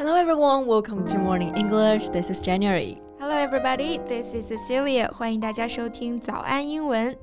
Hello everyone, welcome to Morning English. This is January. Hello everybody, this is Cecilia. 欢迎大家收听早安英文。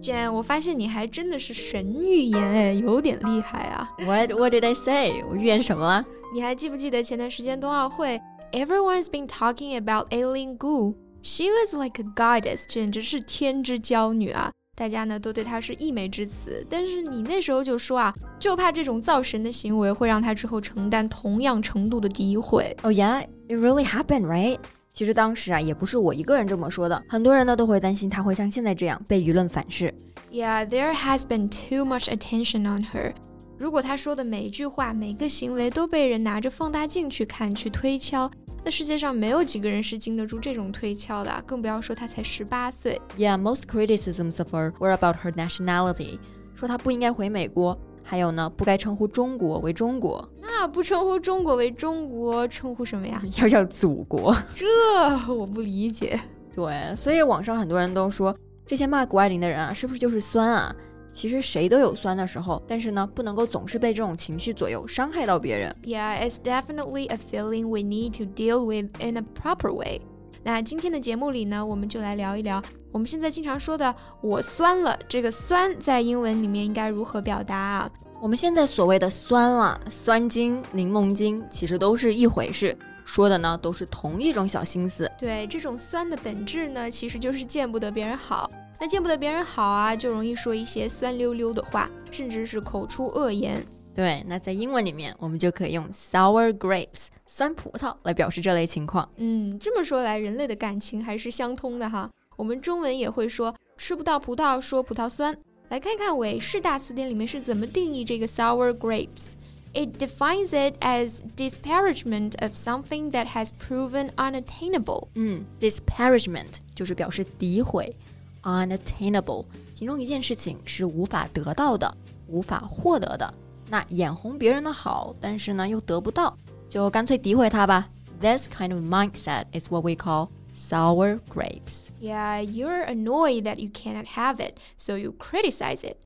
Jan，我发现你还真的是神预言哎，有点厉害啊。What What did I say？我预言什么了？你还记不记得前段时间冬奥会？Everyone's been talking about Aileen Gu. She was like a goddess，简直是天之娇女啊！ 大家呢都对他是溢美之词。但是你那时候就说啊，就怕这种造神的行为会让他之后承担同样程度的诋毁。Oh yeah, it really happened, right? 其实当时啊，也不是我一个人这么说的，很多人呢都会担心他会像现在这样被舆论反噬。Yeah, there has been too much attention on her. 如果她说的每一句话、每个行为都被人拿着放大镜去看、去推敲。那世界上没有几个人是经得住这种推敲的，更不要说他才十八岁。Yeah, most criticisms of her were about her nationality，说她不应该回美国，还有呢，不该称呼中国为中国。那不称呼中国为中国，称呼什么呀？要叫祖国。这我不理解。对，所以网上很多人都说，这些骂谷爱凌的人啊，是不是就是酸啊？其实谁都有酸的时候，但是呢，不能够总是被这种情绪左右，伤害到别人。Yeah, it's definitely a feeling we need to deal with in a proper way. 那今天的节目里呢，我们就来聊一聊我们现在经常说的“我酸了”。这个“酸”在英文里面应该如何表达啊？我们现在所谓的“酸了”、“酸精”、“柠檬精”，其实都是一回事，说的呢都是同一种小心思。对，这种酸的本质呢，其实就是见不得别人好。那见不得别人好啊，就容易说一些酸溜溜的话，甚至是口出恶言。对，那在英文里面，我们就可以用 sour grapes 酸葡萄来表示这类情况。嗯，这么说来，人类的感情还是相通的哈。我们中文也会说吃不到葡萄说葡萄酸。来看看韦氏大词典里面是怎么定义这个 sour grapes。It defines it as disparagement of something that has proven unattainable。嗯，disparagement 就是表示诋毁。unattainable，形容一件事情是无法得到的、无法获得的。那眼红别人的好，但是呢又得不到，就干脆诋毁他吧。This kind of mindset is what we call sour grapes. Yeah, you're annoyed that you cannot have it, so you criticize it.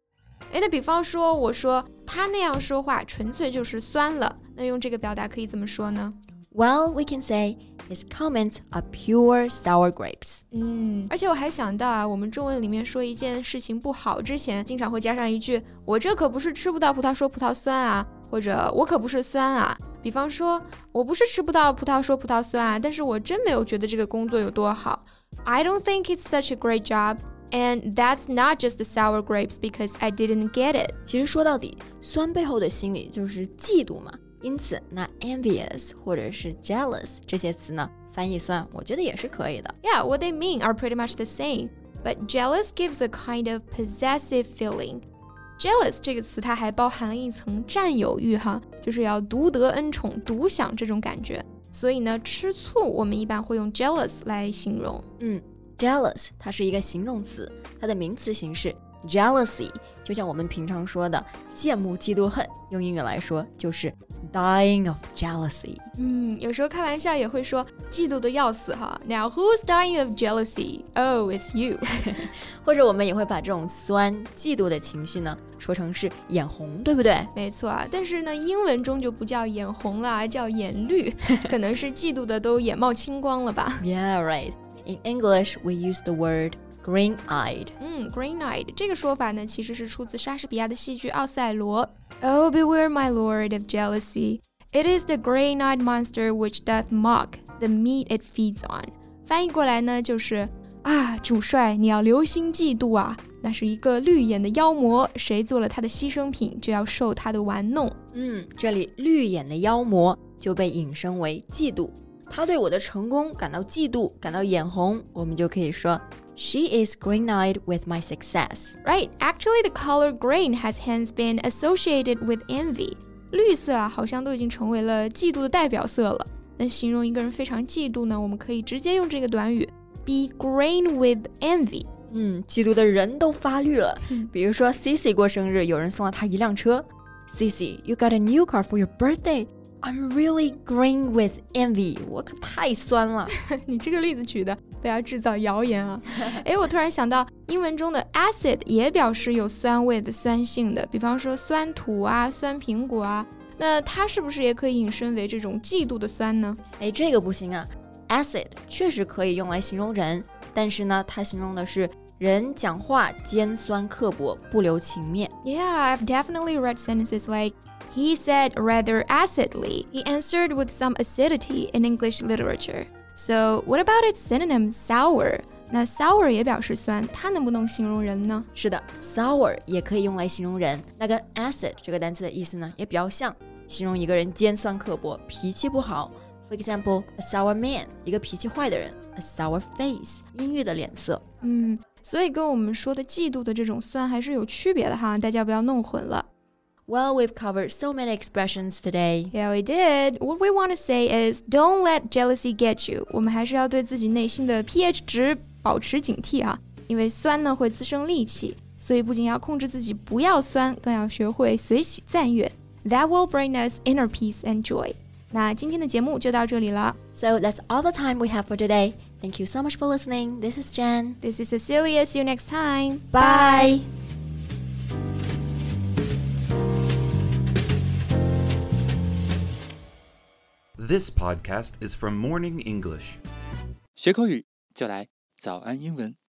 哎，那比方说，我说他那样说话纯粹就是酸了，那用这个表达可以怎么说呢 ？well, we can say his comments are pure sour grapes. 嗯，而且我还想到啊，我们中文里面说一件事情不好之前，经常会加上一句“我这可不是吃不到葡萄说葡萄酸啊”，或者“我可不是酸啊”。比方说，我不是吃不到葡萄说葡萄酸啊，但是我真没有觉得这个工作有多好。I don't think it's such a great job. And that's not just the sour grapes because I didn't get it. 其实说到底，酸背后的心理就是嫉妒嘛。 因此，那 envious 或者是 jealous 这些词呢，翻译算，我觉得也是可以的。Yeah, what they mean are pretty much the same. But jealous gives a kind of possessive feeling. Jealous 这个词它还包含了一层占有欲哈，就是要独得恩宠、独享这种感觉。所以呢，吃醋我们一般会用 jealous 来形容。嗯，jealous 它是一个形容词，它的名词形式 jealousy 就像我们平常说的羡慕、嫉妒、恨，用英语来说就是 dying of jealousy。嗯，有时候开玩笑也会说嫉妒的要死哈。Now who's dying of jealousy? Oh, it's you 或者我们也会把这种酸、嫉妒的情绪呢说成是眼红，对不对？没错啊，但是呢，英文中就不叫眼红了，叫眼绿，可能是嫉妒的都眼冒青光了吧？Yeah, right. In English, we use the word green-eyed。嗯，green-eyed 这个说法呢，其实是出自莎士比亚的戏剧《奥赛罗》。Oh, beware, my lord, of jealousy. It is the green-eyed monster which doth mock the meat it feeds on. 翻译过来呢，就是啊，主帅，你要留心嫉妒啊！那是一个绿眼的妖魔，谁做了他的牺牲品，就要受他的玩弄。嗯，这里绿眼的妖魔就被引申为嫉妒。他对我的成功感到嫉妒，感到眼红，我们就可以说 She is green-eyed with my success. Right. Actually, the color green has hence been associated with envy. 绿色啊，好像都已经成为了嫉妒的代表色了。那形容一个人非常嫉妒呢，我们可以直接用这个短语 be green with envy。嗯，嫉妒的人都发绿了。比如说 Cici 过生日，有人送了他一辆车。Cici, you got a new car for your birthday. I'm really green with envy，我可太酸了。你这个例子举的，不要制造谣言啊！哎，我突然想到，英文中的 acid 也表示有酸味的酸性的，比方说酸土啊、酸苹果啊。那它是不是也可以引申为这种嫉妒的酸呢？哎，这个不行啊。Acid 确实可以用来形容人，但是呢，它形容的是人讲话尖酸刻薄、不留情面。Yeah, I've definitely read sentences like. He said rather acidly. He answered with some acidity in English literature. So, what about its synonym sour? 那 sour 也表示酸，它能不能形容人呢？是的，sour 也可以用来形容人。那跟 acid 这个单词的意思呢，也比较像，形容一个人尖酸刻薄、脾气不好。For example, a sour man，一个脾气坏的人；a sour face，阴郁的脸色。嗯， 所以跟我们说的嫉妒的这种酸还是有区别的哈，大家不要弄混了。Well, we've covered so many expressions today. Yeah, we did. What we want to say is don't let jealousy get you. 我们还是要对自己内心的 pH 值保持警惕啊，因为酸呢会滋生戾气，所以不仅要控制自己不要酸，更要学会随喜赞悦。That will bring us inner peace and joy. 那今天的节目就到这里了。So that's all the time we have for today. Thank you so much for listening. This is Jen. This is Cecilia. See you next time. Bye. This podcast is from Morning English. 学口语就来早安英文。